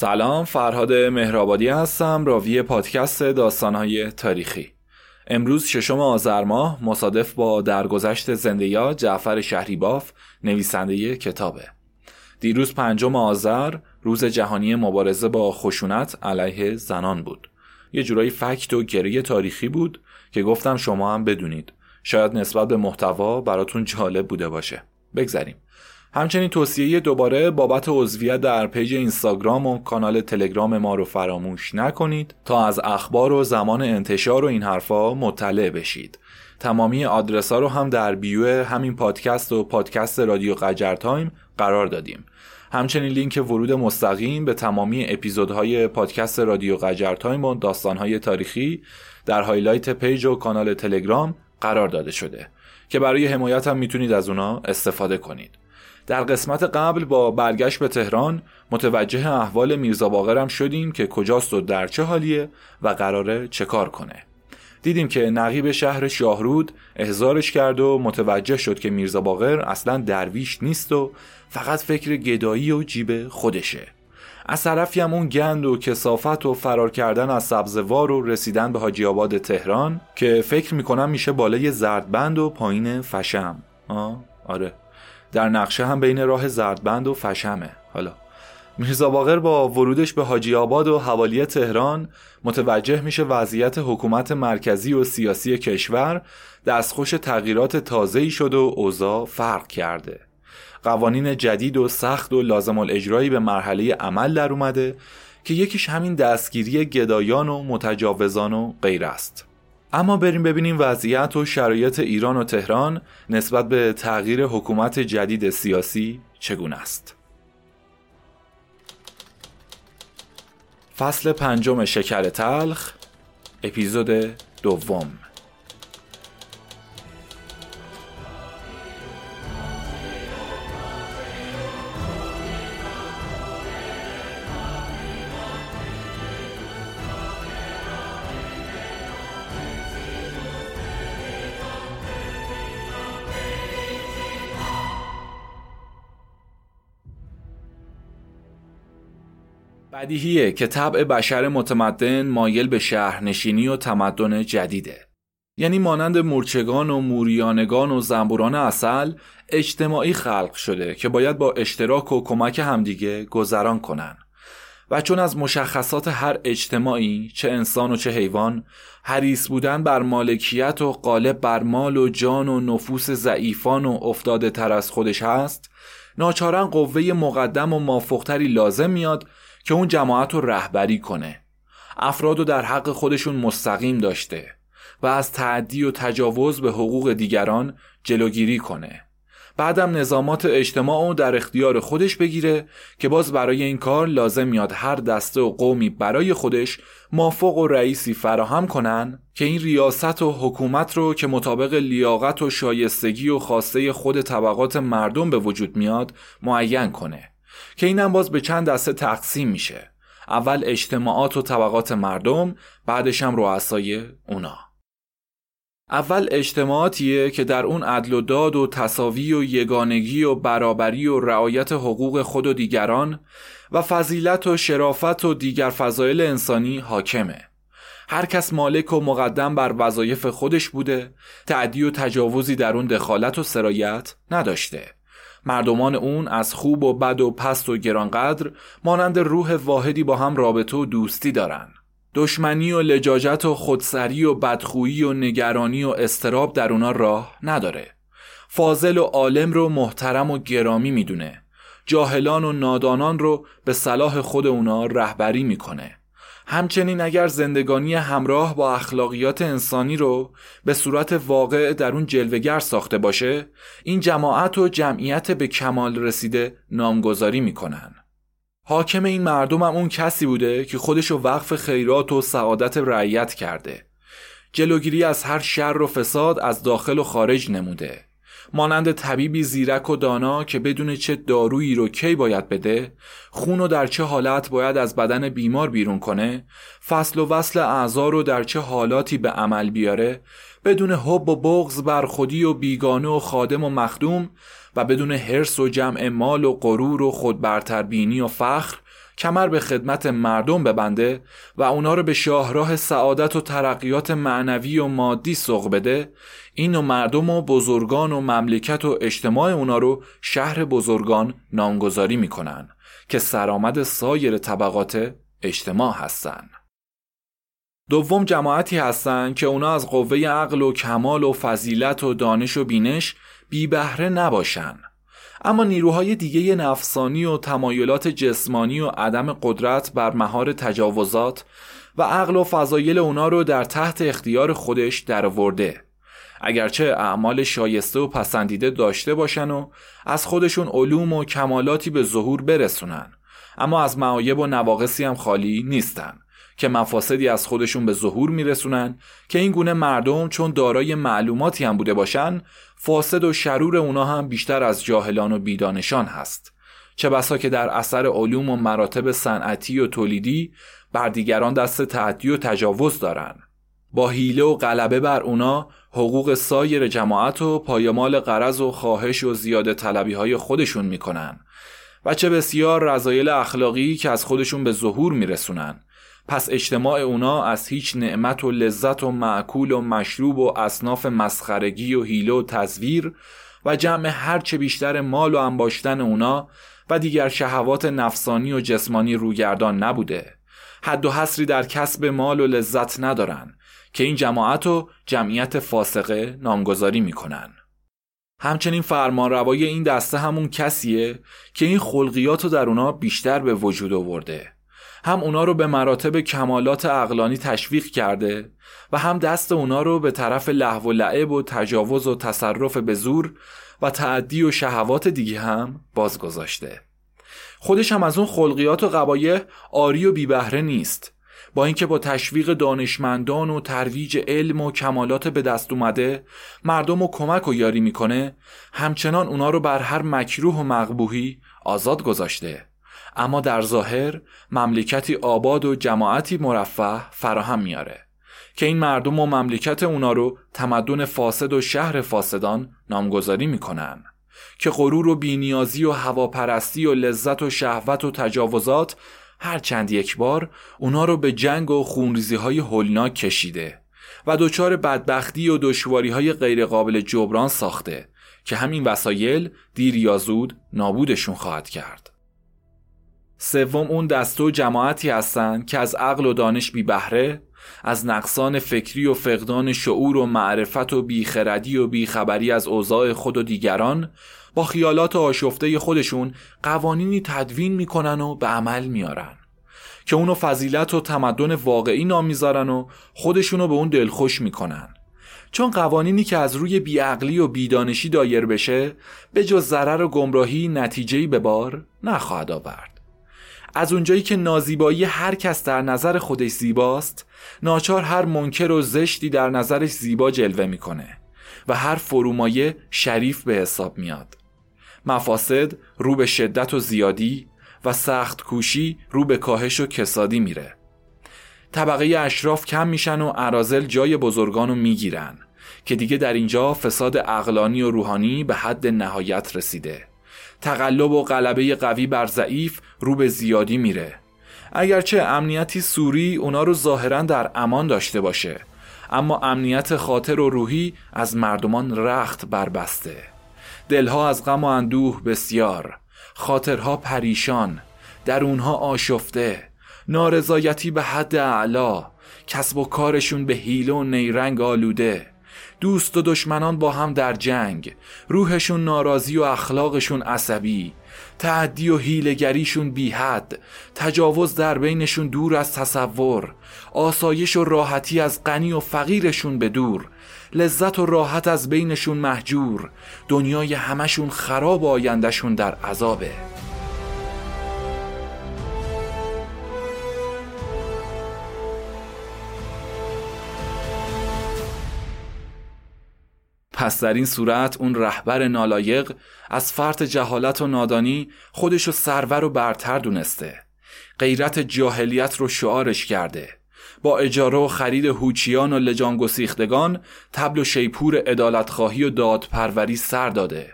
سلام فرهاد مهرآبادی هستم راوی پادکست داستانهای تاریخی. امروز ششم آذر ماه مصادف با درگذشت زنده جعفر شهریباف نویسنده کتابه. دیروز پنجم آذر روز جهانی مبارزه با خشونت علیه زنان بود. یه جورایی فکت و گریه تاریخی بود که گفتم شما هم بدونید. شاید نسبت به محتوا براتون جالب بوده باشه. بگذریم. همچنین توصیه دوباره بابت عضویت در page اینستاگرام و کانال تلگرام ما رو فراموش نکنید تا از اخبار و زمان انتشار و این حرفا مطلع بشید. تمامی آدرس ها رو هم در bio همین پادکست و پادکست رادیو قجر time قرار دادیم. همچنین لینک ورود مستقیم به تمامی اپیزودهای پادکست رادیو قجر time و داستانهای تاریخی در highlight page و کانال تلگرام قرار داده شده. که برای حمایت هم می‌تونید از اونا استفاده کنید. در قسمت قبل با برگشت به تهران متوجه احوال میرزا باقرم شدیم که کجاست و در چه حالیه و قراره چه کار کنه. دیدیم که نقیب شهر شاهرود احضارش کرد و متوجه شد که میرزا باقر اصلا درویش نیست و فقط فکر گدایی و جیب خودشه. از طرفی هم اون گند و کسافت و فرار کردن از سبزوار و رسیدن به حاجی آباد تهران که فکر می‌کنم میشه بالای زردبند و پایین فشم. آه آره. در نقشه هم بین راه زردبند و فشمه. حالا میرزا باقر با ورودش به حاجی آباد و حوالی تهران متوجه میشه وضعیت حکومت مرکزی و سیاسی کشور دستخوش تغییرات تازه‌ای شد و اوضاع فرق کرده. قوانین جدید و سخت و لازم الاجرایی به مرحله عمل در اومده که یکیش همین دستگیری گدایان و متجاوزان و غیر است. اما بریم ببینیم وضعیت و شرایط ایران و تهران نسبت به تغییر حکومت جدید سیاسی چگونه است. فصل پنجم شکر تلخ اپیزود دوم. بدیهیه که طبع بشر متمدن مایل به شهرنشینی و تمدن جدیده. یعنی مانند مورچگان و موریانگان و زنبوران اصل اجتماعی خلق شده که باید با اشتراک و کمک همدیگه گذران کنن. و چون از مشخصات هر اجتماعی چه انسان و چه حیوان حریص بودن بر مالکیت و غالب بر مال و جان و نفوس ضعیفان و افتاده تر از خودش هست ناچارن قوه مقدم و مافختری لازم میاد که اون جماعت رو رهبری کنه. افراد رو در حق خودشون مستقیم داشته و از تعدی و تجاوز به حقوق دیگران جلوگیری کنه. بعدم نظامات اجتماع رو در اختیار خودش بگیره که باز برای این کار لازم میاد هر دسته و قومی برای خودش مافوق و رئیسی فراهم کنن که این ریاست و حکومت رو که مطابق لیاقت و شایستگی و خواسته خود طبقات مردم به وجود میاد معین کنه. که اینم باز به چند دسته تقسیم میشه. اول اجتماعات و طبقات مردم بعدش هم رؤسای اونا. اول اجتماعاتیه که در اون عدل و داد و تصاوی و یگانگی و برابری و رعایت حقوق خود و دیگران و فضیلت و شرافت و دیگر فضایل انسانی حاکمه. هر کس مالک و مقدم بر وظایف خودش بوده تعدی و تجاوزی در اون دخالت و سرایت نداشته. مردمان اون از خوب و بد و پست و گرانقدر مانند روح واحدی با هم رابطه و دوستی دارن. دشمنی و لجاجت و خودسری و بدخویی و نگرانی و استراب در اونا راه نداره. فاضل و عالم رو محترم و گرامی می‌دونه. جاهلان و نادانان رو به صلاح خود اونا رهبری می‌کنه. همچنین اگر زندگانی همراه با اخلاقیات انسانی رو به صورت واقع در اون جلوگر ساخته باشه این جماعت و جمعیت به کمال رسیده نامگذاری می‌کنن. حاکم این مردم هم اون کسی بوده که خودشو وقف خیرات و سعادت رعیت کرده. جلوگیری از هر شر و فساد از داخل و خارج نموده. مانند طبیبی زیرک و دانا که بدون چه دارویی رو کی باید بده خون و در چه حالت باید از بدن بیمار بیرون کنه فصل و وصل اعضا رو در چه حالاتی به عمل بیاره بدون حب و بغض بر خودی و بیگانه و خادم و مخدوم و بدون حرس و جمع مال و غرور و خودبرتربینی و فخر کمر به خدمت مردم ببنده و اونا رو به شاهراه سعادت و ترقیات معنوی و مادی سوق بده این و مردم و بزرگان و مملکت و اجتماع اونا رو شهر بزرگان نامگذاری می‌کنن که سرآمد سایر طبقات اجتماع هستن. دوم جماعتی هستند که اونا از قوه عقل و کمال و فضیلت و دانش و بینش بی بهره نباشن. اما نیروهای دیگه نفسانی و تمایلات جسمانی و عدم قدرت بر مهار تجاوزات و عقل و فضایل اونا رو در تحت اختیار خودش درآورده. اگرچه اعمال شایسته و پسندیده داشته باشن و از خودشون علوم و کمالاتی به ظهور برسونن اما از معایب و نواقصی هم خالی نیستن. که مفاسدی از خودشون به ظهور میرسونن که این گونه مردم چون دارای معلوماتی هم بوده باشن فاسد و شرور اونا هم بیشتر از جاهلان و بیدانشان هست. چه بسا که در اثر علوم و مراتب صنعتی و تولیدی بر دیگران دست تعدی و تجاوز دارن. با حیله و غلبه بر اونا حقوق سایر جماعت و پایمال قرض و خواهش و زیاده طلبی های خودشون می‌کنن و چه بسیار رضایل اخلاقی که از خودشون به ظهور میرسونن. پس اجتماع اونا از هیچ نعمت و لذت و معکول و مشروب و اصناف مسخرگی و حیله و تزویر و جمع هرچه بیشتر مال و انباشتن اونا و دیگر شهوات نفسانی و جسمانی روگردان نبوده. حد و حصری در کسب مال و لذت ندارن که این جماعت و جمعیت فاسقه نامگذاری می‌کنن. همچنین فرمانروای این دسته همون کسیه که این خلقیات رو در اونا بیشتر به وجود آورده. هم اونا رو به مراتب کمالات اقلانی تشویق کرده و هم دست اونا رو به طرف لحو و لعب و تجاوز و تصرف به زور و تعدی و شهوات دیگه هم باز گذاشته خودش هم از اون خلقیات و قبایه آری و بیبهره نیست. با اینکه با تشویق دانشمندان و ترویج علم و کمالات به دست اومده مردم و کمک و یاری می‌کنه همچنان اونا رو بر هر مکروه و مقبوهی آزاد گذاشته. اما در ظاهر مملکتی آباد و جماعتی مرفه فراهم میاره که این مردم و مملکت اونا رو تمدن فاسد و شهر فاسدان نامگذاری می‌کنن که غرور و بینیازی و هواپرستی و لذت و شهوت و تجاوزات هر چند یک بار اونا رو به جنگ و خونریزی های هولناک کشیده و دچار بدبختی و دشواری های غیرقابل جبران ساخته که همین وسایل دیر یا زود نابودشون خواهد کرد. سوم اون دسته و جماعتی هستند که از عقل و دانش بی بهره از نقصان فکری و فقدان شعور و معرفت و بیخردی و بیخبری از اوضاع خود و دیگران با خیالات آشفته خودشون قوانینی تدوین می‌کنن و به عمل میارن که اونو فضیلت و تمدن واقعی نام می‌ذارن و خودشونو به اون دلخوش می‌کنن. چون قوانینی که از روی بیعقلی و بیدانشی دایر بشه به جز ضرر و گمراهی نتیجهی به بار نخواهد آورد. از اونجایی که نازیبایی هر کس در نظر خودش زیباست ناچار هر منکر و زشتی در نظرش زیبا جلوه می‌کنه و هر فرومایه شریف به حساب میاد. مفاسد رو به شدت و زیادی و سخت کوشی رو به کاهش و کسادی میره. طبقه اشراف کم میشن و عرازل جای بزرگانو می‌گیرن که دیگه در اینجا فساد اقلانی و روحانی به حد نهایت رسیده. تقلب و غلبه قوی بر ضعیف رو به زیادی میره. اگرچه امنیتی سوری اونا رو ظاهرا در امان داشته باشه اما امنیت خاطر و روحی از مردمان رخت بربسته. دلها از غم و اندوه بسیار خاطرها پریشان درونها آشفته نارضایتی به حد اعلا کسب و کارشون به حیله و نیرنگ آلوده. دوست و دشمنان با هم در جنگ. روحشون ناراضی و اخلاقشون عصبی. تعدی و هیلگریشون بی حد تجاوز در بینشون دور از تصور. آسایش و راحتی از غنی و فقیرشون به دور. لذت و راحت از بینشون محجور. دنیای همشون خراب آیندهشون در عذابه. پس در این صورت اون رهبر نالایق از فرط جهالت و نادانی خودشو سرور و برتر دونسته. غیرت جاهلیت رو شعارش کرده. با اجاره و خرید هوچیان و لجان گسیختگان تبل و شیپور ادالتخواهی و دادپروری سر داده.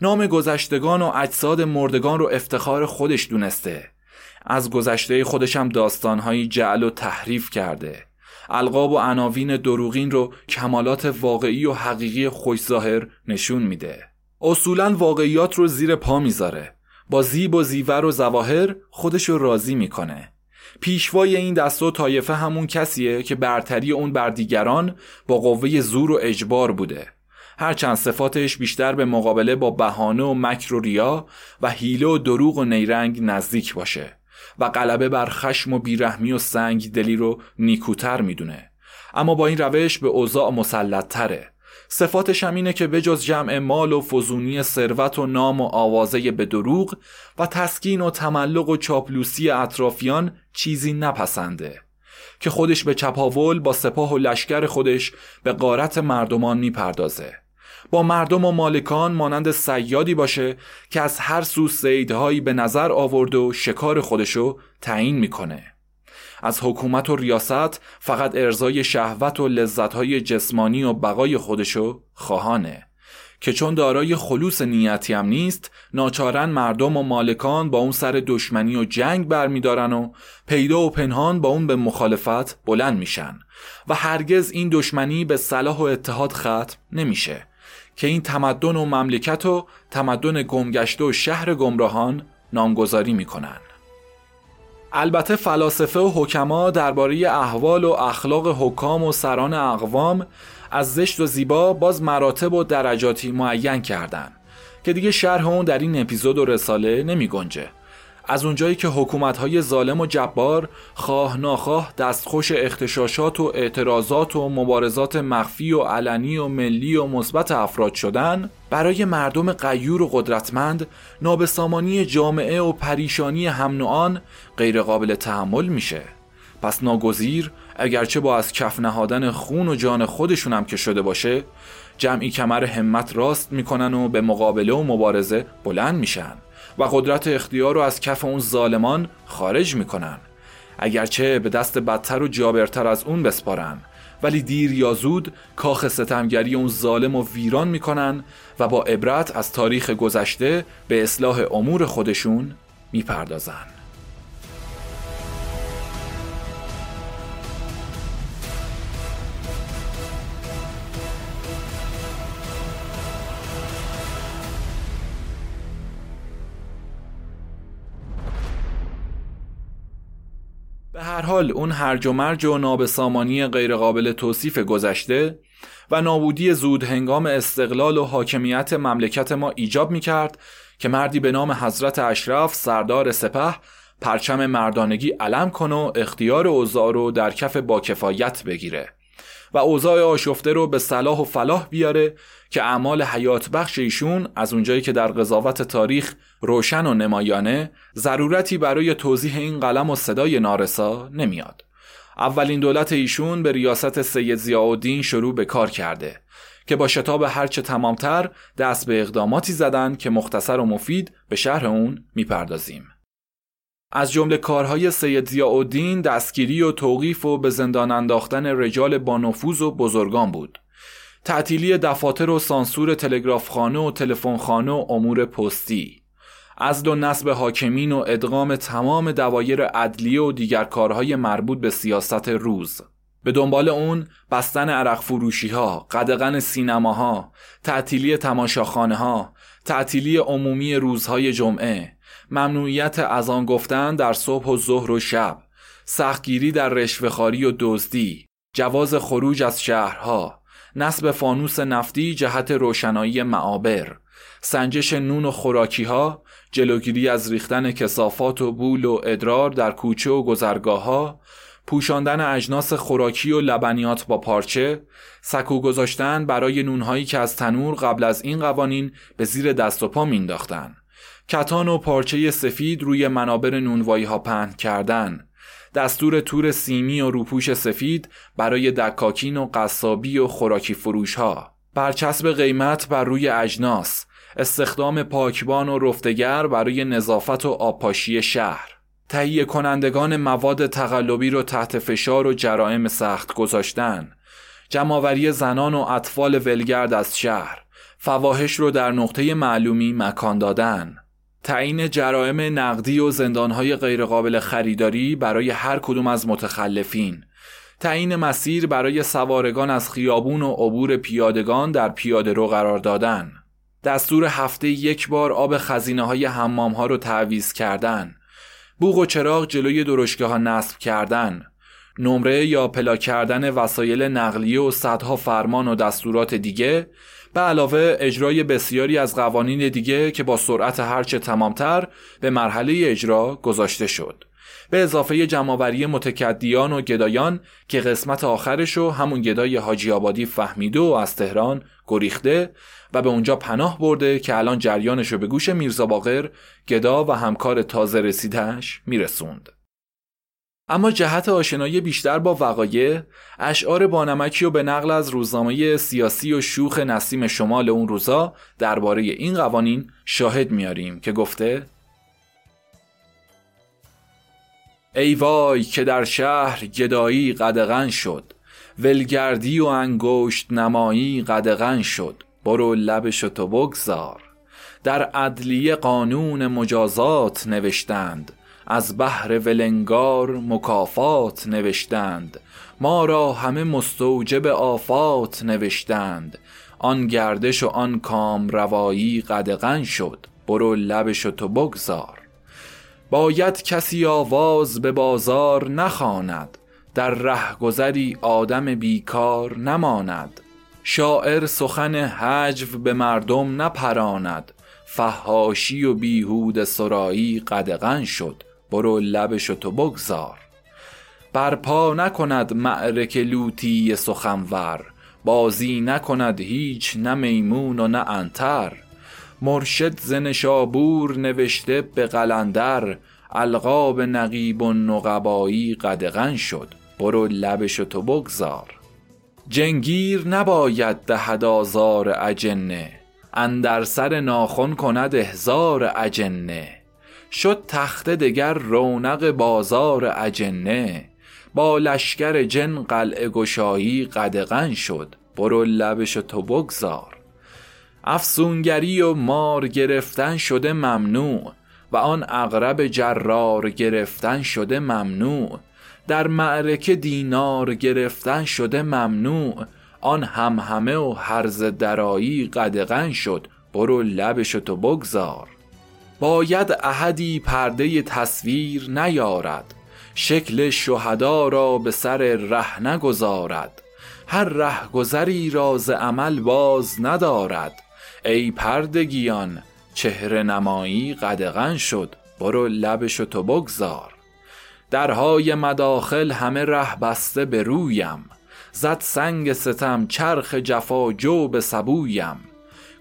نام گذشتگان و اجساد مردگان رو افتخار خودش دونسته. از گذشته خودشم داستانهایی جعل و تحریف کرده. القاب و عناوین دروغین رو کمالات واقعی و حقیقی خوش ظاهر نشون میده. اصولا واقعیات رو زیر پا می‌ذاره. با زیب و زیور و زواهر خودش رو راضی می‌کنه. پیشوای این دست و طایفه همون کسیه که برتری اون بر دیگران با قوه زور و اجبار بوده. هرچند صفاتش بیشتر به مقابله با بهانه و مکر و ریا و حیله و دروغ و نیرنگ نزدیک باشه. و غلبه بر خشم و بیرحمی و سنگ دلی رو نیکوتر می‌دونه. اما با این روش به اوضاع مسلط تره صفاتش هم اینه که بجز جمع مال و فزونی ثروت و نام و آوازه به دروغ و تسکین و تملق و چاپلوسی اطرافیان چیزی نپسنده. که خودش به چپاول با سپاه و لشکر خودش به قارت مردمان می‌پردازه. با مردم و مالکان مانند سیادی باشه که از هر سو سیدهایی به نظر آورده و شکار خودشو تعیین می‌کنه. از حکومت و ریاست فقط ارزای شهوت و لذتهای جسمانی و بقای خودشو خواهانه که چون دارای خلوص نیتی هم نیست ناچارن مردم و مالکان با اون سر دشمنی و جنگ برمیدارن و پیدا و پنهان با اون به مخالفت بلند میشن و هرگز این دشمنی به صلاح و اتحاد ختم نمیشه. که این تمدن و مملکت و تمدن گمگشته و شهر گمراهان نامگذاری می‌کنن البته فلاسفه و حکما درباره احوال و اخلاق حکام و سران اقوام از زشت و زیبا باز مراتب و درجاتی معین کردن که دیگه شرح اون در این اپیزود و رساله نمی گنجه از اونجایی که حکومتهای ظالم و جبار خواه ناخواه دستخوش اختشاشات و اعتراضات و مبارزات مخفی و علنی و ملی و مثبت افراد شدن برای مردم غیور و قدرتمند نابسامانی جامعه و پریشانی هم نوعان غیرقابل تحمل میشه. پس ناگزیر اگرچه با از کف نهادن خون و جان خودشون هم که شده باشه جمعی کمر همت راست می‌کنن و به مقابله و مبارزه بلند میشن. و قدرت اختیار رو از کف اون ظالمان خارج می‌کنن. اگرچه به دست بدتر و جابرتر از اون بسپارن. ولی دیر یا زود کاخ ستمگری اون ظالم و ویران می‌کنن و با عبرت از تاریخ گذشته به اصلاح امور خودشون می‌پردازن. حال اون هرج و مرج و نابسامانی غیرقابل توصیف گذشته و نابودی زود هنگام استقلال و حاکمیت مملکت ما ایجاب می کرد که مردی به نام حضرت اشرف سردار سپه پرچم مردانگی علم کن و اختیار اوضاع رو در کف با کفایت بگیره. و اوضاع آشفته رو به صلاح و فلاح بیاره که اعمال حیات بخش ایشون از اونجایی که در قضاوت تاریخ روشن و نمایانه ضرورتی برای توضیح این قلم و صدای نارسا نمیاد. اولین دولت ایشون به ریاست سید زیاءالدین شروع به کار کرده که با شتاب هرچه تمامتر دست به اقداماتی زدن که مختصر و مفید به شهر اون می‌پردازیم. از جمله کارهای سید ضیاءالدین دستگیری و توقیف و به زندان انداختن رجال با نفوذ و بزرگان بود. تعطیلی دفاتر و سانسور تلگرافخانه و تلفنخانه و امور پستی. از و نصب حاکمین و ادغام تمام دوایر عدلیه و دیگر کارهای مربوط به سیاست روز. به دنبال اون بستن عرق فروشی ها، قدغن سینماها، تعطیلی تماشاخانه ها، تعطیلی عمومی روزهای جمعه، ممنوعیت از آن گفتن در صبح و ظهر و شب، سختگیری در رشوهخواری و دزدی، جواز خروج از شهرها، نصب فانوس نفتی جهت روشنایی معابر، سنجش نون و خوراکی ها، جلوگیری از ریختن کسافات و بول و ادرار در کوچه و گذرگاه ها، پوشاندن اجناس خوراکی و لبنیات با پارچه، سکو گذاشتن برای نونهایی که از تنور قبل از این قوانین به زیر دست و پا مینداختن. کتان و پارچه سفید روی منابر نونوایی ها پهن کردن. دستور تور سیمی و روپوش سفید برای دکاکین و قصابی و خوراکی فروش ها. برچسب قیمت بر روی اجناس. استخدام پاکبان و رفتگر برای نظافت و آبپاشی شهر. تهیه کنندگان مواد تقلبی رو تحت فشار و جرائم سخت گذاشتن جمعآوری زنان و اطفال ولگرد از شهر فواهش رو در نقطه معلومی مکان دادن تعیین جرائم نقدی و زندانهای غیرقابل خریداری برای هر کدوم از متخلفین. تعیین مسیر برای سوارگان از خیابون و عبور پیادگان در پیاده رو قرار دادن. دستور هفته یک بار آب خزینه های حمام ها رو تعویز کردن. بوغ و چراغ جلوی درشگاه ها نصب کردن. نمره یا پلا کردن وسایل نقلیه و صدها فرمان و دستورات دیگه. به علاوه اجرای بسیاری از قوانین دیگه که با سرعت هرچه تمامتر به مرحله اجرا گذاشته شد به اضافه جمعوری متکدیان و گدایان که قسمت آخرش رو همون گدای حاجی آبادی فهمیده و از تهران گریخته و به اونجا پناه برده که الان جریانش رو به گوش میرزا باقر گدا و همکار تازه رسیدهش میرسوند. اما جهت آشنایی بیشتر با وقایع اشعار بانمکی و به نقل از روزنامه سیاسی و شوخ نسیم شمال اون روزا درباره این قوانین شاهد میاریم که گفته ای وای که در شهر گدایی قدغن شد ولگردی و انگشت نمایی قدغن شد برو لبش تو بگذار. در عدلیه قانون مجازات نوشتند از بحر ولنگار مکافات نوشتند. ما را همه مستوجب آفات نوشتند. آن گردش و آن کام روایی قدغن شد. برو لبش تو بگذار. باید کسی آواز به بازار نخواند. در رهگذری آدم بیکار نماند. شاعر سخن حجو به مردم نپراند. فهاشی و بیهود سرایی قدغن شد. برو لبشو تو بگذار. برپا نکند معرک لوتی سخنور بازی نکند هیچ نه میمون و نه انتر. مرشد زنشابور نوشته به قلندر القاب نقیب و نقبایی قدغن شد. برو لبشو تو بگذار. جنگیر نباید دهد آزار اجنه اندر سر ناخن کند احزار اجنه. شد تخته دگر رونق بازار اجنه. با لشکر جن قلعه گشایی قدغن شد. برو لبش تو بگذار. افسونگری و مار گرفتن شده ممنوع و آن اغرب جرار گرفتن شده ممنوع. در معرکه دینار گرفتن شده ممنوع. آن هم همه و هرز درایی قدغن شد. برو لبش تو بگذار. باید احدی پرده تصویر نیارد شکل شهدا را به سر ره نگذارد. هر رهگذری راز عمل باز ندارد. ای پردگیان چهره نمایی قدغن شد برو لبش تو بگذار. درهای مداخل همه ره بسته به رویم. زد سنگ ستم چرخ جفا جو به سبویم.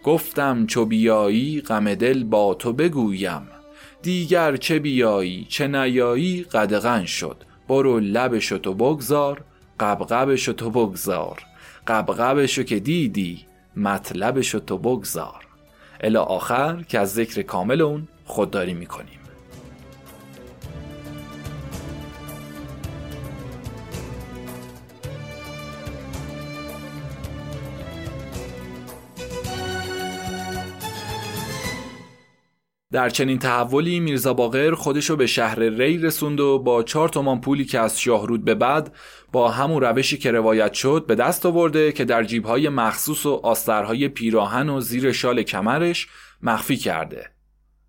گفتم چو بیایی غم دل با تو بگویم. دیگر چه بیایی چه نیایی قدغن شد. برو لبشو تو بگذار قبقبشو تو بگذار. قبقبشو که دیدی مطلبشو تو بگذار. الا آخر که از ذکر کامل اون خودداری می‌کنیم. در چنین تحولی میرزا باقر خودشو به شهر ری رسوند و با چهار تومان پولی که از شاهرود به بعد با همون روشی که روایت شد به دست آورده که در جیبهای مخصوص و آسترهای پیراهن و زیر شال کمرش مخفی کرده.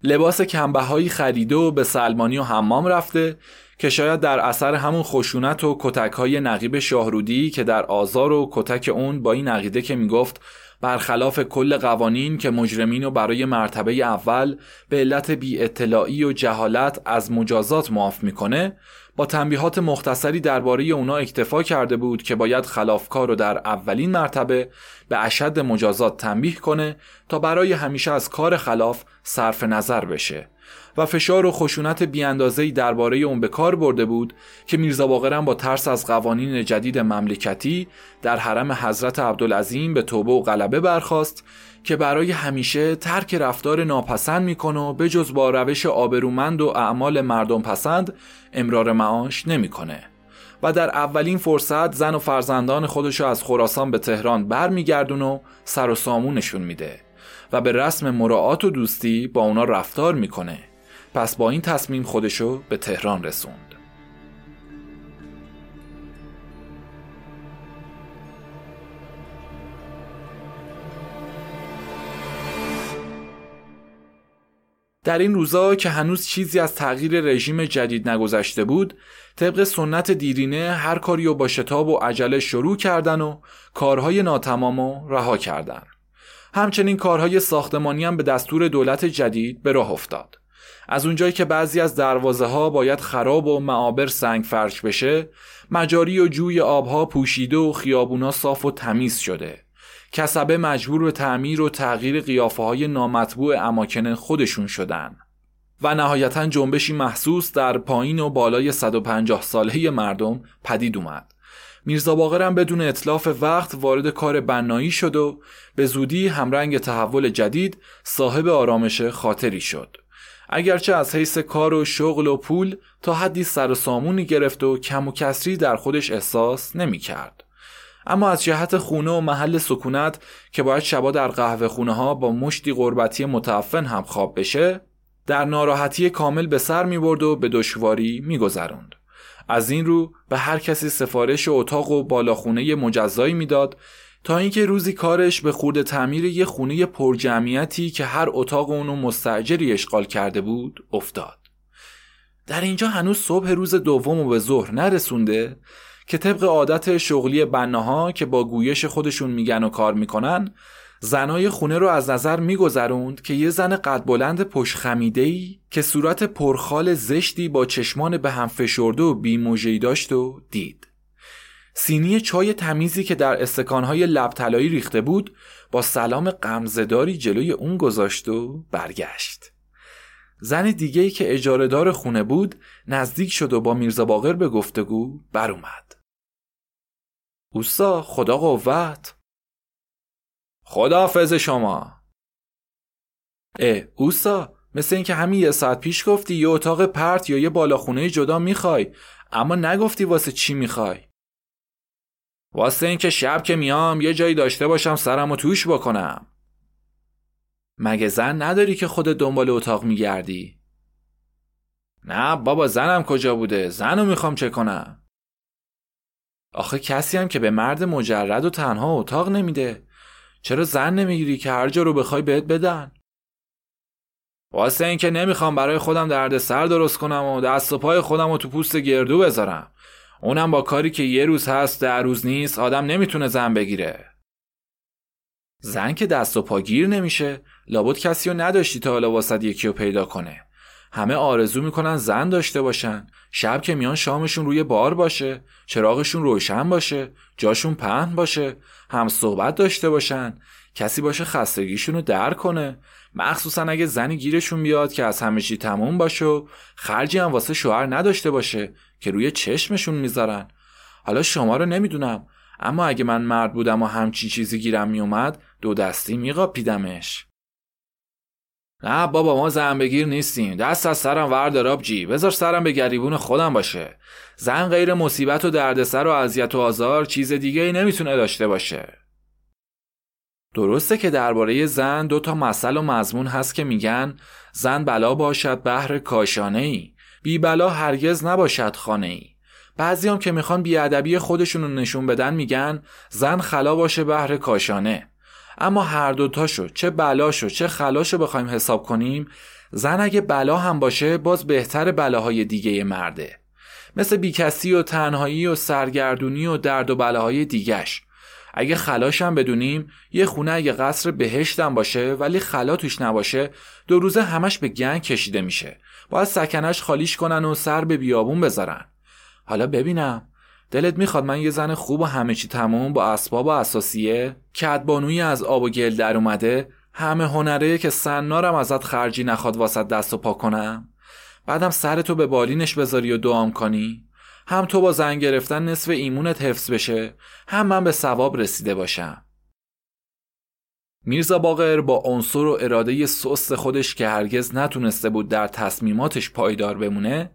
لباس کمبهایی خریده و به سلمانی و حمام رفته که شاید در اثر همون خشونت و کتک های نقیب شاهرودی که در آزار و کتک اون با این عقیده که می‌گفت برخلاف کل قوانین که مجرمین رو برای مرتبه اول به علت بی اطلاعی و جهالت از مجازات معاف می‌کنه با تنبیهات مختصری درباره اونا اکتفا کرده بود که باید خلافکار رو در اولین مرتبه به اشد مجازات تنبیه کنه تا برای همیشه از کار خلاف صرف نظر بشه. و فشار و خشونت بیاندازه‌ای درباره اون به کار برده بود که میرزا باقرم با ترس از قوانین جدید مملکتی در حرم حضرت عبدالعظیم به توبه و غلبه برخواست که برای همیشه ترک رفتار ناپسند می‌کنه و بجز با روش آبرومند و اعمال مردم پسند امرار معاش نمی‌کنه. و در اولین فرصت زن و فرزندان خودشو از خراسان به تهران برمیگردون و سر و سامونشون میده و به رسم مراعات و دوستی با اونا رفتار می‌کنه. پس با این تصمیم خودشو به تهران رسوند. در این روزا که هنوز چیزی از تغییر رژیم جدید نگذشته بود طبق سنت دیرینه هر کاری رو با شتاب و عجله شروع کردن و کارهای ناتمام و رها کردن. همچنین کارهای ساختمانی هم به دستور دولت جدید به راه افتاد. از اونجایی که بعضی از دروازه ها باید خراب و معابر سنگ فرش بشه مجاری و جوی آبها پوشیده و خیابونا صاف و تمیز شده. کسبه مجبور به تعمیر و تغییر قیافه های نامطبوع اماکن خودشون شدن. و نهایتا جنبشی محسوس در پایین و بالای 150 ساله مردم پدید اومد. میرزا باقرم بدون اطلاف وقت وارد کار بنایی شد و به زودی همرنگ تحول جدید صاحب آرامش خاطری شد. اگرچه از حیث کار و شغل و پول تا حدی سر سامونی گرفت و کم و کسری در خودش احساس نمی کرد. اما از جهت خونه و محل سکونت که باید شبا در قهوه خونه ها با مشتی غربتی متعفن هم خواب بشه در ناراحتی کامل به سر می برد و به دشواری می گذروند. از این رو به هر کسی سفارش اتاق و بالاخونه مجزایی می‌داد تا اینکه روزی کارش به خورد تعمیر یه خونه پرجمعیتی که هر اتاق اونو مستجری اشغال کرده بود افتاد. در اینجا هنوز صبح روز دوم و به ظهر نرسونده که طبق عادت شغلی بناها که با گویش خودشون میگن و کار می‌کنن زنای خونه رو از نظر میگذروند که یه زن قد بلند پشت خمیده ای که صورت پرخال زشتی با چشمان به هم فشرده و بیموجهی داشت و دید. سینی چای تمیزی که در استکانهای لبتلایی ریخته بود با سلام قمزداری جلوی اون گذاشت و برگشت. زن دیگه ای که اجارهدار خونه بود نزدیک شد و با میرزا باقر به گفتگو بر اومد. اوستا خدا قوت خدافز شما اه اوستا مثل اینکه همین یه ساعت پیش گفتی یه اتاق پرت یا یه بالاخونه جدا می‌خوای اما نگفتی واسه چی می‌خوای واسه اینکه شب که میام یه جایی داشته باشم سرمو توش بکنم. مگه زن نداری که خود دنبال اتاق میگردی؟ نه بابا زنم کجا بوده؟ زنو می‌خوام چه کنم؟ آخه کسی هم که به مرد مجرد و تنها اتاق نمیده. چرا زن نمی‌گیری که هر جا رو بخوای بهت بدن؟ واسه اینکه نمی‌خوام برای خودم درد سر درست کنم و دست و پای خودم رو تو پوست گردو بذارم. اونم با کاری که یه روز هست در روز نیست آدم نمی‌تونه زن بگیره. زن که دست و پاگیر نمیشه لابد کسی رو نداشتی تا حالا واسد یکی رو پیدا کنه. همه آرزو می‌کنن زن داشته باشن. شب که میان شامشون روی بار باشه چراغشون روشن باشه جاشون پهن باشه هم صحبت داشته باشن. کسی باشه خستگیشون رو در کنه. مخصوصا اگه زنی گیرشون بیاد که از همه چی تموم باشه و خرجی هم واسه شوهر نداشته باشه. که روی چشمشون می‌ذارن. حالا شما رو نمی‌دونم اما اگه من مرد بودم و همچی چیزی گیرم میومد دو دستی میقاپیدمش. نه بابا ما زن بگیر نیستیم. دست از سرم وردار آبجی. بذار سرم به گریبون خودم باشه. زن غیر مصیبت و دردسر و اذیت و آزار چیز دیگه ای نمی‌تونه داشته باشه. درسته که درباره زن دو تا مسئله و مضمون هست که میگن زن بلا باشد بهر کاشانه ای بی بلا هرگز نباشد خانه ای بعضی هم که می‌خوان بیادبی خودشون رو نشون بدن میگن زن خلا باشه بهر کاشانه. اما هر دوتاشو چه بلاشو چه خلاشو بخوایم حساب کنیم زن اگه بلا هم باشه باز بهتر بلاهای دیگه مرده. مثل بیکسی و تنهایی و سرگردونی و درد و بلاهای دیگش اگه خلاش هم بدونیم یه خونه اگه قصر بهشتم باشه ولی خلا توش نباشه دو روزه همش به گنگ کشیده میشه. باید سکنش خالیش کنن و سر به بیابون بذارن. حالا ببینم. دلت می‌خواد من یه زن خوب و همه چی تموم با اسباب و اساسیه؟ کدبانوی از آب و گل در اومده؟ همه هنره که سنارم ازت خرجی نخواد واسط دست و پا کنم؟ بعدم سرتو به بالینش بذاری و دعام کنی؟ هم تو با زن گرفتن نصف ایمونت حفظ بشه هم من به ثواب رسیده باشم. میرزا باقر با عنصر و اراده سست خودش که هرگز نتونسته بود در تصمیماتش پایدار بمونه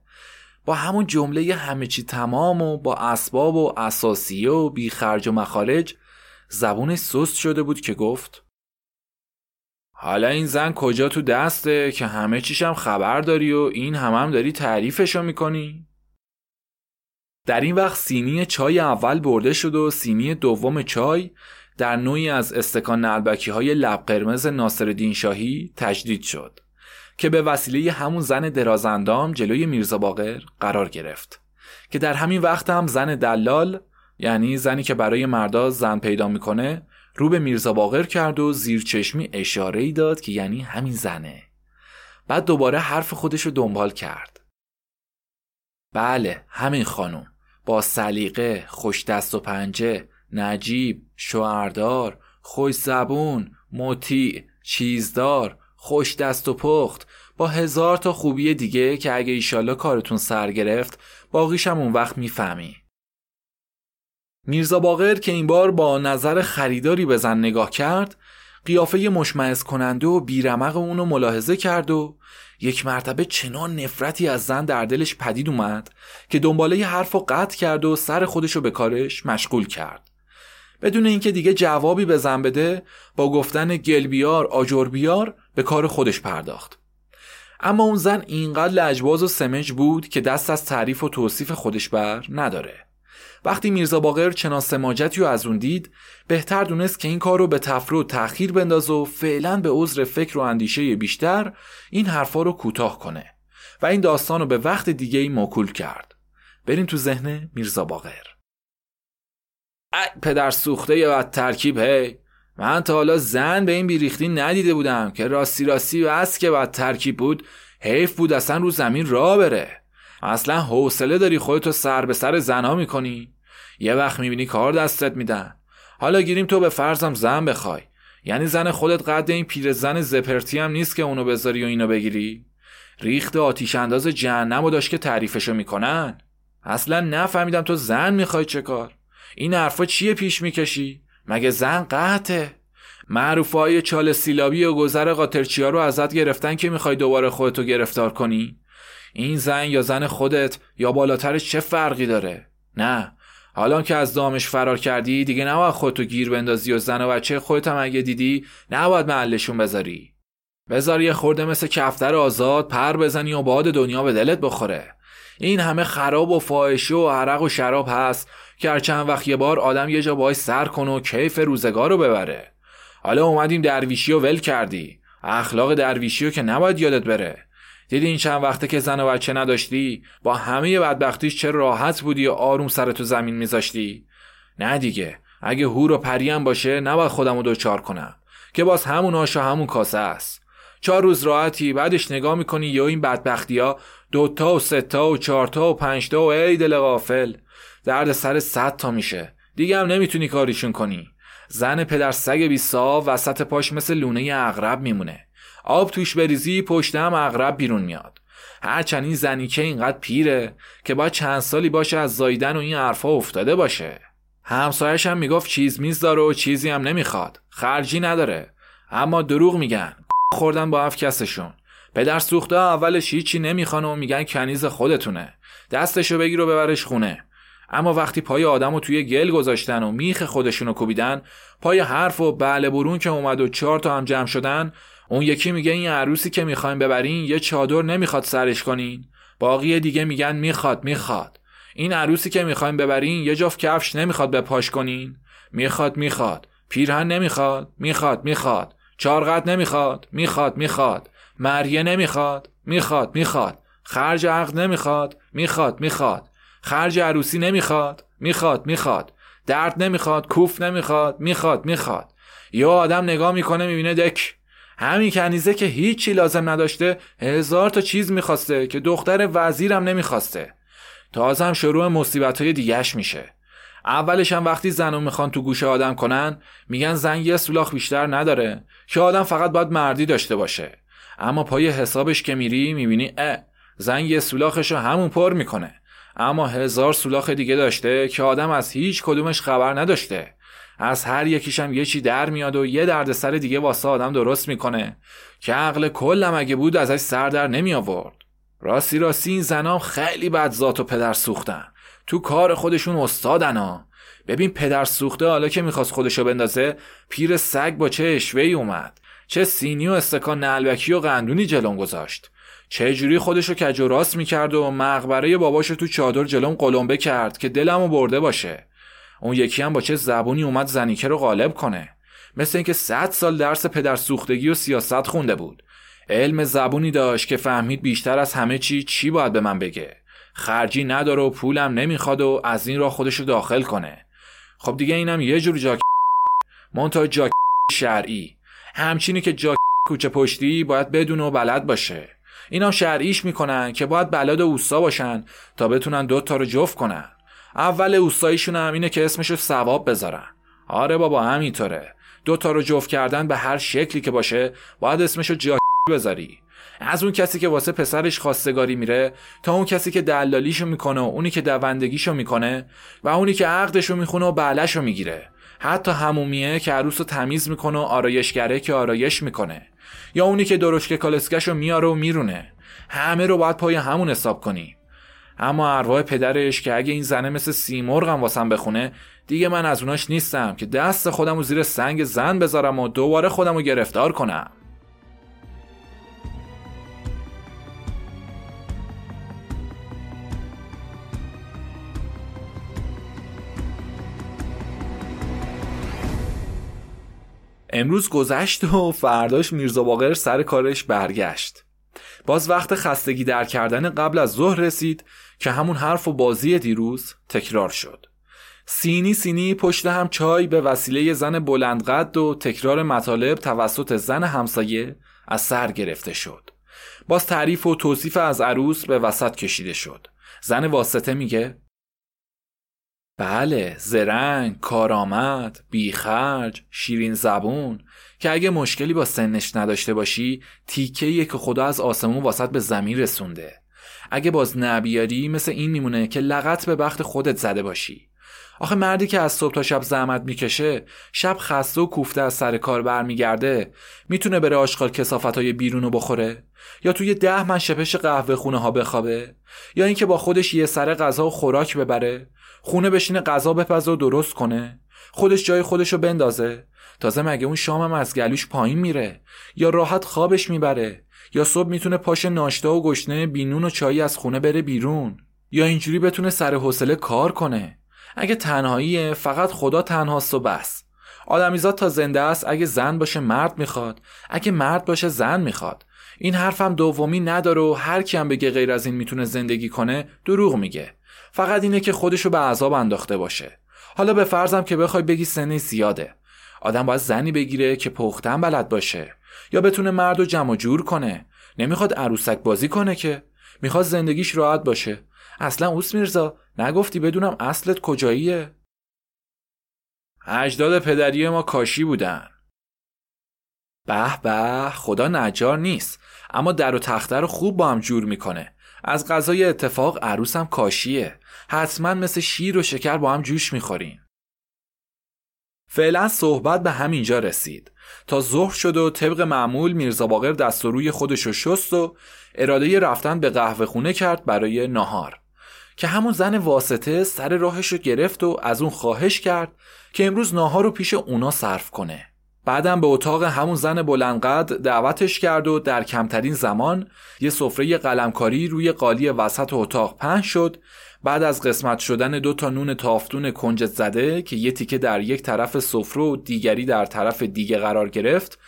با همون جمله همه چی تمام و با اسباب و اساسیه و بی خرج و مخارج زبونش سست شده بود که گفت حالا این زن کجا تو دسته که همه چیشم خبر داری و این هم هم داری تعریفشو می‌کنی؟ در این وقت سینی چای اول برده شد و سینی دوم چای در نوعی از استکان نلبکی های لب قرمز ناصر شاهی تجدید شد که به وسیله همون زن درازندام جلوی میرزا باقر قرار گرفت که در همین وقت هم زن دلال یعنی زنی که برای مردا زن پیدا می‌کنه رو به میرزا باقر کرد و زیر چشمی اشاره ای داد که یعنی همین زنه. بعد دوباره حرف خودش رو دنبال کرد. بله همین خانم. با سلیقه خوش دست و پنجه نجیب شوهردار خوش زبون مطیع چیزدار خوش دست و پخت با هزار تا خوبی دیگه که اگه ایشالله کارتون سر گرفت باقیشم اون وقت می‌فهمی. میرزا باقر که این بار با نظر خریداری به زن نگاه کرد قیافه مشمعز کننده و بیرمق اونو ملاحظه کرد و یک مرتبه چنان نفرتی از زن در دلش پدید اومد که دنباله حرف و قطع کرد و سر خودشو به کارش مشغول کرد. بدون اینکه دیگه جوابی به زن بده با گفتن گلبیار آجربیار به کار خودش پرداخت. اما اون زن اینقدر لجباز و سمج بود که دست از تعریف و توصیف خودش بر نداره. وقتی میرزا باقر چنان سماجتی رو از اون دید بهتر دونست که این کار رو به تفره و تأخیر بندازه و فعلا به عذر فکر و اندیشه بیشتر این حرفا رو کوتاه کنه. و این داستان رو به وقت دیگه ای موکول کرد. بریم تو ذهن میرزا باقر. پدر سوخته یا ترکیب هی. من تا حالا زن به این بیریختی ندیده بودم که راستی راستی و که بعد ترکیب بود حیف بود اصلا رو زمین را بره. اصلا حوصله داری خودتو سر به سر زنها می‌کنی؟ یه وقت می‌بینی کار دستت میدن. حالا گیریم تو به فرضم زن بخوای. یعنی زن خودت قد این پیرزن زپرتی هم نیست که اونو بذاری و اینو بگیری؟ ریخت آتیش انداز جهنم و داشت که تعریفشو می‌کنن. اصلا نفهمیدم تو زن می‌خوای چه کار. این حرفا چیه پیش می‌کشی؟ مگه زن قهته معروف های چال سیلابی و گذر قاطرچیا رو ازت گرفتن که می‌خوای دوباره خودتو گرفتار کنی؟ این زن یا زن خودت یا بالاترش چه فرقی داره؟ نه. حالا که از دامش فرار کردی دیگه نباید خودتو گیر بندازی و زن و بچه خودت هم اگه دیدی نباید محلشون بذاری. بذار یه خورده مثل کفتر آزاد پر بزنی و باد دنیا به دلت بخوره. این همه خراب و فاحشه و عرق و شراب هست. که هر چند وقت یه بار آدم یه جا باش سر کنه و کیف روزگار رو ببره. حالا اومدیم درویشی و ول کردی. اخلاق درویشی رو که نباید یادت بره. دیدی این چند وقته که زن و بچه نداشتی؟ با همه بدبختیش چه راحت بودی و آروم سرتو زمین میذاشتی؟ نه دیگه. اگه هور و پریم باشه نباید خودم رو دوچار کنم. که باز همون آشا همون کاسه است. چهار روز راحتی بعدش نگاه می‌کنی یا این بدبختی ها دوتا و ستا و چهارتا و پنجتا و ای دل غافل. درد سر صد تا میشه. دیگه هم نمی‌تونی کاریشون کنی. زن پدر سگ بی وسط پاش مثل لونه اغرب میمونه. آب توش بریزی پشت هم اغرب بیرون میاد. هرچند این زنیکه اینقدر پیره که باید چند سالی باشه از زایدن و این حرفا افتاده باشه. همسایش هم می‌گفت چیز میز داره و چیزی هم نمی‌خواد. خرجی نداره. اما دروغ میگن. خوردن با افکسشون. پدر سوخته اولش هیچی نمی‌خوان و میگن کنیز خودتونه. دستشو بگیر و ببرش خونه. اما وقتی پای آدم رو توی گل گذاشتن و میخ خودشونو کوبیدن پای حرف و بله برون که اومد و چهار تا هم جمع شدن اون یکی میگه این عروسی که می‌خوایم ببرین یه چادر نمی‌خواد سرش کنین. باقی دیگه میگن می‌خواد می‌خواد. این عروسی که می‌خوایم ببرین یه جفت کفش نمی‌خواد به پاش کنین. می‌خواد می‌خواد. پیرهن نمی‌خواد می‌خواد می‌خواد. چارقد نمی‌خواد می‌خواد می‌خواد. مریه نمی‌خواد می‌خواد می‌خواد. خرج عقد نمی‌خواد می‌خواد می‌خواد. خرج عروسی نمی‌خواد. می‌خواد می‌خواد. درد نمی‌خواد کوف نمی‌خواد می‌خواد می‌خواد. یا آدم نگاه می‌کنه می‌بینه دک. همین کنیزه که هیچی لازم نداشته هزار تا چیز می‌خواسته که دختر وزیرم نمی‌خواسته. تازه هم شروع مصیبت های دیگهش میشه. اولش هم وقتی زنو می‌خوان تو گوشه آدم کنن میگن زن یه سولاخ بیشتر نداره که آدم فقط باید مردی داشته باشه. اما پای حسابش که میری می‌بینی اه زن یه سولاخش همون پر می‌کنه. اما هزار سولاخ دیگه داشته که آدم از هیچ کدومش خبر نداشته. از هر یکیشم یه چی در میاد و یه دردسر دیگه واسه آدم درست می‌کنه. که عقل کلم اگه بود ازش سر در نمی آورد. راستی راستی این زنام خیلی بد ذات و پدر سوختن. تو کار خودشون استادن ها. ببین پدر سوخته حالا که می‌خواست خودشو بندازه پیر سگ با چه اشوهی اومد. چه سینی و استکان نلبکی و قندونی جلوم گذاشت. چه جوری خودشو کج و راست می‌کرد و مقبره باباشو تو چادر جلوم قلمبه کرد که دلمو برده باشه؟ اون یکی هم با چه زبونی اومد زنیکه رو غالب کنه؟ مثل اینکه صد سال درس پدر سوختگی و سیاست خونده بود. علم زبونی داشت که فهمید بیشتر از همه چی چی باید به من بگه. خرجی نداره و پولم نمی‌خواد و از این را خودشو داخل کنه. خب دیگه اینم یه جور جاک مونتا جاک شرعی. همچینی که جاک کوچه پشتی باید بدون و بلد باشه. اینا شرعیش می‌کنن که باید بلد و اوستا باشن تا بتونن دوتا رو جفت کنن. اول اوستاییشون هم اینه که اسمشو ثواب بذارن. آره بابا همینطوره. دوتا رو جفت کردن به هر شکلی که باشه باید اسمشو جا بذاری. از اون کسی که واسه پسرش خواستگاری میره تا اون کسی که دلالیشو می‌کنه و اونی که دوندگیشو می‌کنه و اونی که عقدشو می‌خونه و بعلشو می‌گیره. حتی همومیه که عروس رو تمیز می‌کنه و آرایشگره که آرایش می‌کنه. یا اونی که درشک کالسکشو میاره و میرونه. همه رو باید پای همون حساب کنی. اما ارواح پدرش که اگه این زنه مثل سیمرغم واسم بخونه دیگه من از اوناش نیستم که دست خودم رو زیر سنگ زن بذارم و دوباره خودم رو گرفتار کنم. امروز گذشت و فرداش میرزا باقر سر کارش برگشت. باز وقت خستگی در کردن قبل از ظهر رسید که همون حرف و بازی دیروز تکرار شد. سینی سینی پشت هم چای به وسیله زن بلندقد و تکرار مطالب توسط زن همسایه از سر گرفته شد. باز تعریف و توصیف از عروس به وسط کشیده شد. زن واسطه میگه بله زرنگ کارآمد بیخرج شیرین زبون. که اگه مشکلی با سنش نداشته باشی تیکه که خدا از آسمون واسط به زمین رسونده. اگه باز نبیاری مثل این میمونه که لغت به بخت خودت زده باشی. آخه مردی که از صبح تا شب زحمت می‌کشه شب خسته و کوفته از سر کار برمیگرده می‌تونه بره آشغال کسافت های بیرونو بخوره؟ یا توی ده من شپش قهوه خونه ها بخوابه؟ یا اینکه با خودش یه سر غذا و خوراک ببره خونه بشینه غذا بپزه و درست کنه خودش جای خودشو بندازه. تازه مگه اون شامم از گلوش پایین میره؟ یا راحت خوابش می‌بره؟ یا صبح می‌تونه پاش ناشتا و گشنه بینون و چایی از خونه بره بیرون؟ یا اینجوری بتونه سر حوصله کار کنه؟ اگه تنهاییه فقط خدا تنهاست و بس. آدمیزاد تا زنده است اگه زن باشه مرد می‌خواد. اگه مرد باشه زن می‌خواد. این حرفم دومی نداره و هر کی هم بگه غیر از این می‌تونه زندگی کنه دروغ میگه. فقط اینه که خودشو به عذاب انداخته باشه. حالا به فرضم که بخوای بگی سنه زیاده. آدم باید زنی بگیره که پختن بلد باشه. یا بتونه مرد و جمع جور کنه. نمی‌خواد عروسک بازی کنه که. می‌خواد زندگیش راحت باشه. اصلا اوس میرزا نگفتی بدونم اصلت کجاییه؟ اجداد پدری ما کاشی بودن. به به خدا نجار نیست. اما در و تخته رو خوب با هم جور می‌کنه. از غذای اتفاق عروسم کاشیه. حتما مثل شیر و شکر با هم جوش می‌خورین فعلا صحبت به همینجا رسید. تا ظهر شد و طبق معمول میرزا باقر دست و روی خودشو شست و اراده رفتن به قهوه خونه کرد برای نهار. که همون زن واسطه سر راهش رو گرفت و از اون خواهش کرد که امروز ناهار رو پیش اونا صرف کنه. بعدم به اتاق همون زن بلندقد دعوتش کرد و در کمترین زمان یه سفره قلمکاری روی قالی وسط اتاق پهن شد. بعد از قسمت شدن دو تا نون تافتون کنجت زده که یه تیکه در یک طرف سفره و دیگری در طرف دیگه قرار گرفت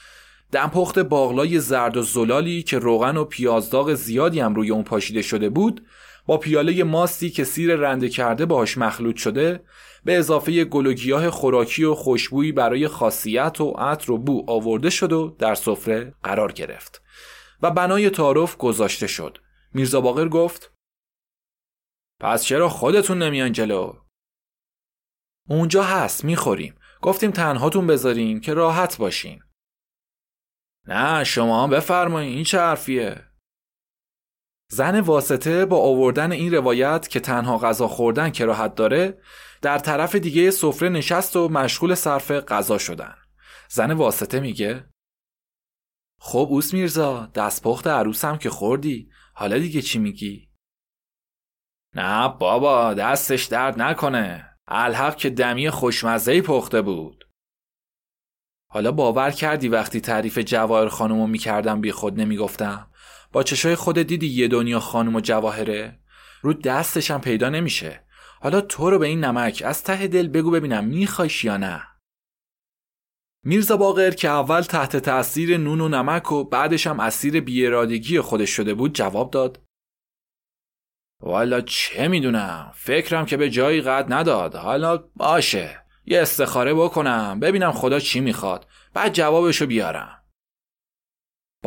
دمپخت باغلای زرد و زلالی که روغن و پیازداغ زیادی هم روی اون پاشیده شده بود با پیاله ماستی که سیر رنده کرده باهاش مخلوط شده به اضافه گل و گیاه خوراکی و خوشبویی برای خاصیت و عطر و بو آورده شد و در سفره قرار گرفت و بنای تعارف گذاشته شد. میرزا باقر گفت پس چرا خودتون نمیان جلو؟ اونجا هست می‌خوریم. گفتیم تنهاتون بذاریم که راحت باشین. نه شما هم بفرمایین این چه حرفیه؟ زن واسطه با آوردن این روایت که تنها غذا خوردن کراهت داره در طرف دیگه سفره نشست و مشغول صرف غذا شدن. زن واسطه میگه خب اوس میرزا دستپخت عروسم که خوردی حالا دیگه چی میگی؟ نه بابا دستش درد نکنه. الحق که دمی خوشمزهی پخته بود. حالا باور کردی وقتی تعریف جواهر خانومو می‌کردم بی خود نمی‌گفتم؟ با چشای خود دیدی یه دنیا خانم و جواهره؟ رو دستشم پیدا نمیشه. حالا تو رو به این نمک از ته دل بگو ببینم میخوایش یا نه. میرزا باقر که اول تحت تاثیر نون و نمک و بعدش هم اسیر بیارادگی خودش شده بود جواب داد. والا چه می‌دونم؟ فکرم که به جایی قد نداد. حالا باشه. یه استخاره بکنم ببینم خدا چی می‌خواد. بعد جوابشو بیارم.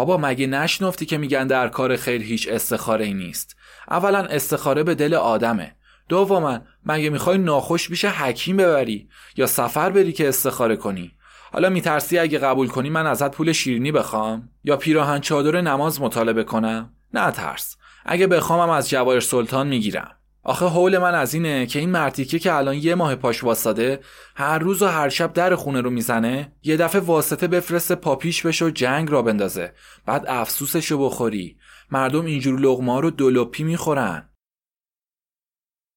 بابا مگه نشنفتی که میگن در کار خیر هیچ استخاره ای نیست؟ اولا استخاره به دل آدمه. دوما مگه می‌خوای ناخوش بیشه حکیم ببری یا سفر بری که استخاره کنی؟ حالا میترسی اگه قبول کنی من ازت پول شیرینی بخوام؟ یا پیراهن چادر نماز مطالبه کنم؟ نه ترس. اگه بخوامم از جواهر سلطان می‌گیرم. آخه حول من از اینه که این مرتیکه که الان یه ماه پاش واسطه هر روز و هر شب در خونه رو می‌زنه یه دفعه واسطه بفرسته پاپیش بشه و جنگ را بندازه. بعد افسوسشو بخوری. مردم اینجور لغما رو دلوپی می‌خورن.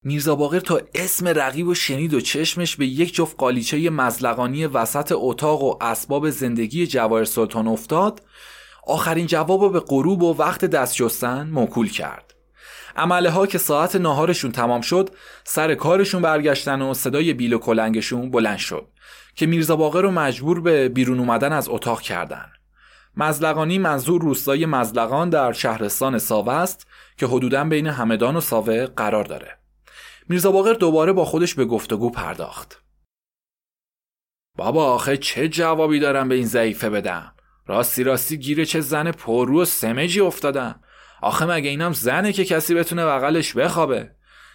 میرزا باقر تا اسم رقیب و شنید و چشمش به یک جفت قالیچه مزلقانی وسط اتاق و اسباب زندگی جواهر سلطان افتاد آخرین جواب به غروب و وقت دست شستن موکول کرد. عمله ها که ساعت ناهارشون تمام شد سر کارشون برگشتن و صدای بیل و کلنگشون بلند شد که میرزا باقر رو مجبور به بیرون اومدن از اتاق کردن. مزلقانی منظور روستای مزلقان در شهرستان ساوه است که حدودا بین همدان و ساوه قرار داره. میرزا باقر دوباره با خودش به گفتگو پرداخت. بابا آخه چه جوابی دارم به این ضعیفه بدم؟ راستی راستی گیر چه زن پررو و سمجی افتادم. آخه مگه اینم زنه که کسی بتونه بغلش بخوابه؟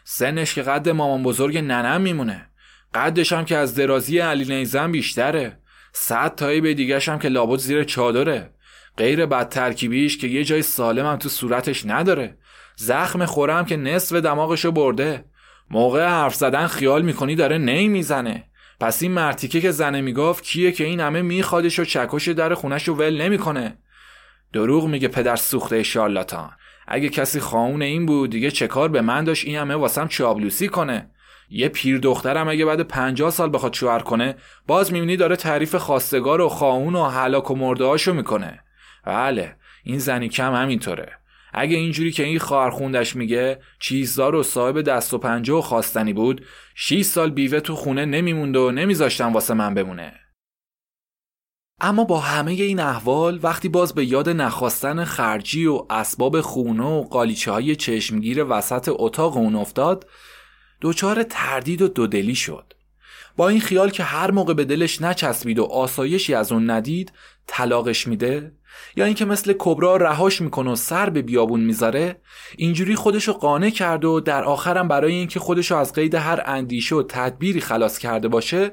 سنش که قد مامان بزرگ ننم میمونه. قدش هم که از درازی علی نیزن بیشتره. صد تایی به دیگش هم که لابد زیر چادره. غیر بد ترکیبیش که یه جای سالم هم تو صورتش نداره. زخم خورم که نصف دماغشو برده. موقع حرف زدن خیال می‌کنی داره نی می‌زنه. پس این مرتیکه که زنه می‌گفت کیه که این همه میخوادش و چکش در خونش رو ول نمی‌کنه. دروغ میگه پدر سوخته شارلاتان. اگه کسی خواهون این بود دیگه چه کار به من داشت؟ این همه واسم چابلوسی کنه. یه پیر دخترم اگه بعد پنجاه سال بخواد شوهر کنه باز می‌بینی داره تعریف خواستگار و خواهون و حلاک و مرده می‌کنه. بله این زنی کم همینطوره. اگه اینجوری که این خواهر خوندش میگه چیزدار و صاحب دست و پنجه و خواستنی بود 6 سال بیوه تو خونه نمیموند و نمیذاشتن واسه من بمونه. اما با همه این احوال وقتی باز به یاد نخواستن خرجی و اسباب خونه و قالیچه های چشمگیر وسط اتاق اون افتاد دچار تردید و دودلی شد. با این خیال که هر موقع به دلش نچسبید و آسایشی از اون ندید طلاقش میده؟ یا اینکه مثل کبرا رهاش می‌کنه و سر به بیابون می‌ذاره اینجوری خودشو قانع کرد و در آخرم برای اینکه خودشو از قید هر اندیشه و تدبیری خلاص کرده باشه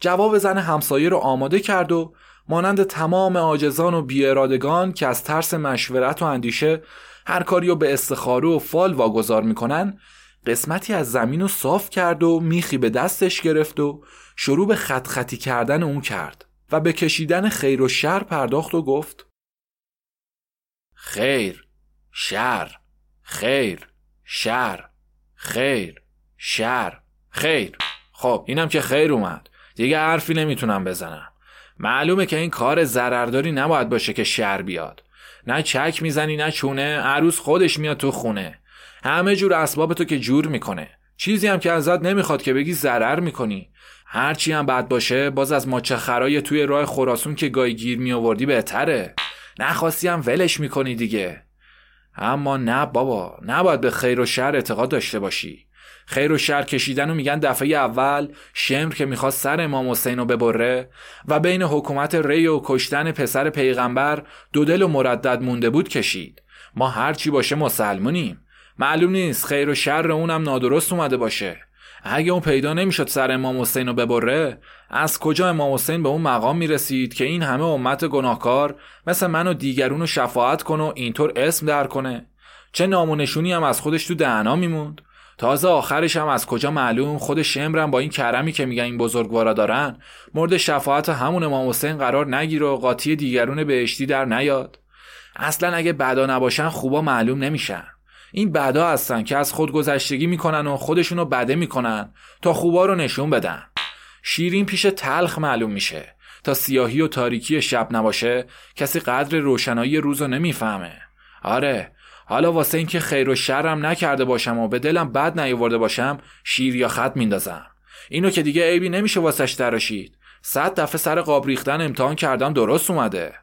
جواب زن همسایه رو آماده کرد و مانند تمام آجزان و بیارادگان که از ترس مشورت و اندیشه هر کاری رو به استخاره و فال واگذار می‌کنن قسمتی از زمین رو صاف کرد و میخی به دستش گرفت و شروع به خط خطی کردن اون کرد و به کشیدن خیر و شر پرداخت و گفت خیر شر خیر شر خیر شر خیر. خب اینم که خیر اومد. دیگه حرفی نمی‌تونم بزنم. معلومه که این کار ضررداری نباید باشه که شر بیاد. نه چک می‌زنی نه چونه عروس خودش میاد تو خونه. همه جور اسباب تو که جور می‌کنه. چیزی هم که ازت نمی‌خواد که بگی ضرر می‌کنی. هرچی هم بد باشه باز از ماچه خرای توی راه خراسون که گای گیر می بهتره. نخواستی هم ولش می‌کنی دیگه. اما نه بابا نباید به خیر و شر اعتقاد داشته باشی. خیر و شر کشیدن و میگن دفعه اول شمر که می‌خواست سر امام حسین رو ببره و بین حکومت ری و کشتن پسر پیغمبر دو دل و مردد مونده بود کشید. ما هرچی باشه مسلمونیم. معلوم نیست خیر و شر اونم نادرست اومده باشه. اگه اون پیدا نمی‌شد سر امام حسین رو ببره از کجا امام حسین به اون مقام می‌رسید که این همه امت گناهکار مثل من و دیگرون رو شفاعت کنه و اینطور اسم در کنه؟ چه نامونشونی هم از خودش تو دهنا میموند؟ تازه آخرش هم از کجا معلوم؟ خود شمرم با این کرمی که میگن این بزرگوارا دارن مورد شفاعت همون امام حسین قرار نگیر و قاطی دیگرون بهشتی در نیاد. اصلا اگه بدا نباشن خوبا معلوم نمیشن. این بدا هستن که از خودگذشتگی می‌کنن و خودشونو بده می‌کنن تا خوبا رو نشون بدن. شیرین پیش تلخ معلوم میشه. تا سیاهی و تاریکی شب نباشه کسی قدر روشنایی روز رو نمی‌فهمه. آره حالا واسه اینکه خیر و شرم نکرده باشم و به دلم بد نیاورده باشم شیر یا خط میندازم. اینو که دیگه عیبی نمیشه واسش دراشید صد دفعه سر قاب ریختن امتحان کردم درست اومده.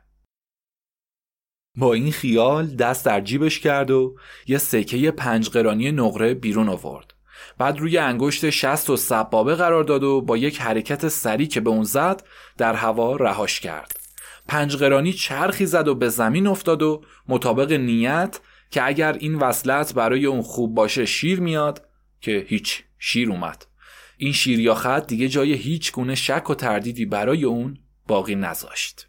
با این خیال دست در جیبش کرد و یه سکه پنج قرانی نقره بیرون آورد. بعد روی انگشت شست و سبابه قرار داد و با یک حرکت سری که به اون زد در هوا رهاش کرد. پنج قرانی چرخی زد و به زمین افتاد و مطابق نیت که اگر این وصلت برای اون خوب باشه شیر میاد که هیچ شیر اومد. این شیر یا خط دیگه جای هیچ گونه شک و تردیدی برای اون باقی نذاشت.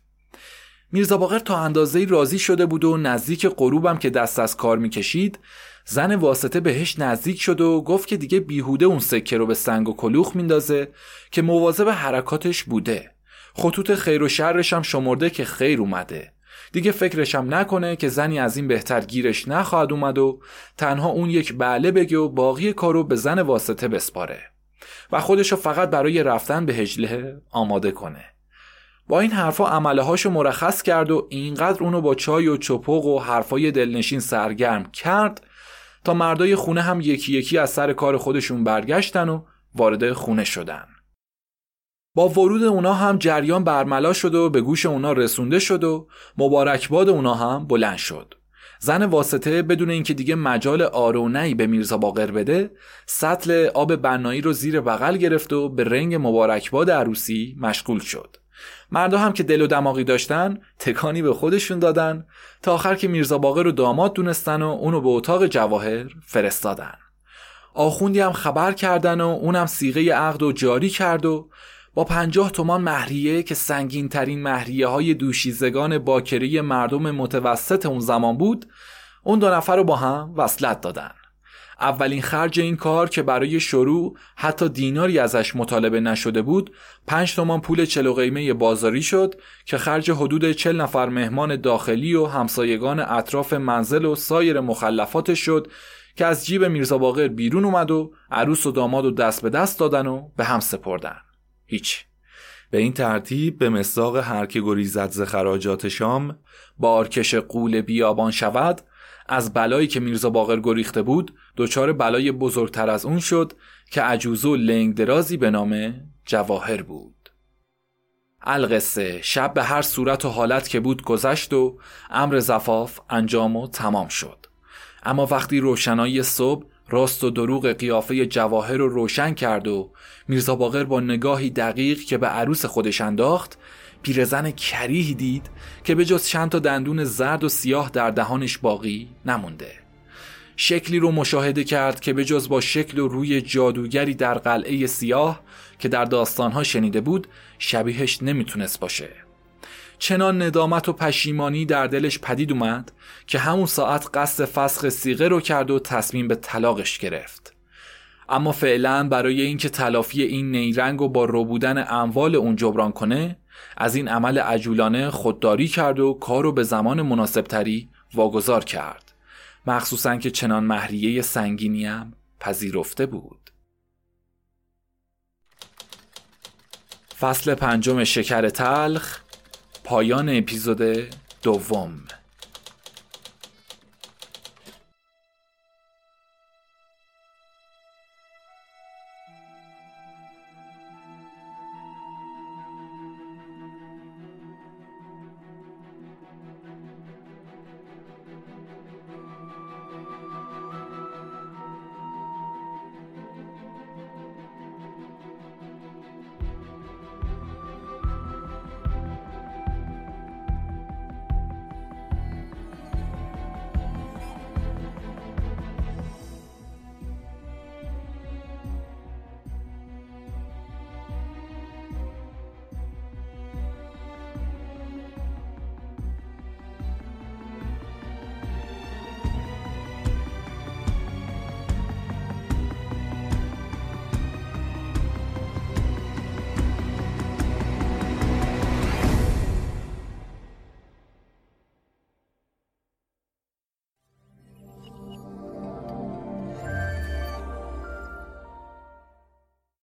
میرزا باقر تا اندازه راضی شده بود و نزدیک غروبم که دست از کار می‌کشید زن واسطه بهش نزدیک شد و گفت که دیگه بیهوده اون سکه رو به سنگ و کلوخ میندازه که مواظب حرکاتش بوده. خطوط خیر و شرش هم شمرده که خیر اومده. دیگه فکرشم نکنه که زنی از این بهتر گیرش نخواهد اومد و تنها اون یک بله بگه و باقی کارو به زن واسطه بسپاره. و خودشو فقط برای رفتن به هجله آماده کنه. با این حرفا عمله هاشو مرخص کرد و اینقدر اونو با چای و چپق و حرفای دلنشین سرگرم کرد تا مردای خونه هم یکی یکی از سر کار خودشون برگشتن و وارد خونه شدن. با ورود اونا هم جریان برملا شد و به گوش اونا رسونده شد و مبارکباد اونا هم بلند شد. زن واسطه بدون اینکه دیگه مجال آرونهی به میرزا باقر بده سطل آب بنایی رو زیر بغل گرفت و به رنگ مبارکباد عروسی مشغول شد. مردا هم که دل و دماغی داشتن تکانی به خودشون دادن تا آخر که میرزا باقر رو داماد دونستن و اونو به اتاق جواهر فرستادن. آخوندی هم خبر کردن و اونم سیغه عقد و جاری کرد و با پنجاه تومان مهریه که سنگین ترین مهریه های دوشیزگان باکری مردم متوسط اون زمان بود اون دو نفر رو با هم وصلت دادن. اولین خرج این کار که برای شروع حتی دیناری ازش مطالبه نشده بود پنج تومان پول چلو قیمه بازاری شد که خرج حدود چل نفر مهمان داخلی و همسایگان اطراف منزل و سایر مخلفاتش شد که از جیب میرزا باقر بیرون اومد و عروس و داماد و دست به دست دادن و به هم سپردن. هیچ. به این ترتیب به مساق هر که گریزد ز خراجات شام بارکش قول بیابان شود از بلایی که میرزا باقر گریخته بود دچار بلای بزرگتر از اون شد که عجوزو لنگ درازی به نام جواهر بود. القصه شب به هر صورت و حالت که بود گذشت و امر زفاف انجام و تمام شد. اما وقتی روشنایی صبح راست و دروغ قیافه جواهر رو روشن کرد و میرزا باقر با نگاهی دقیق که به عروس خودش انداخت پیرزن کریهی دید که به جز چند تا دندون زرد و سیاه در دهانش باقی نمونده. شکلی رو مشاهده کرد که به جز با شکل و روی جادوگری در قلعه سیاه که در داستانها شنیده بود شبیهش نمی‌تونست باشه. چنان ندامت و پشیمانی در دلش پدید اومد که همون ساعت قصد فسخ سیغه رو کرد و تصمیم به طلاقش گرفت. اما فعلا برای اینکه تلافی این نیرنگ و با رو بودن اموال اون جبران کنه از این عمل عجولانه خودداری کرد و کار رو به زمان مناسبتری واگذار کرد. مخصوصا که چنان محریه سنگینیم پذیرفته بود. فصل پنجم شکر تلخ پایان اپیزود دوم.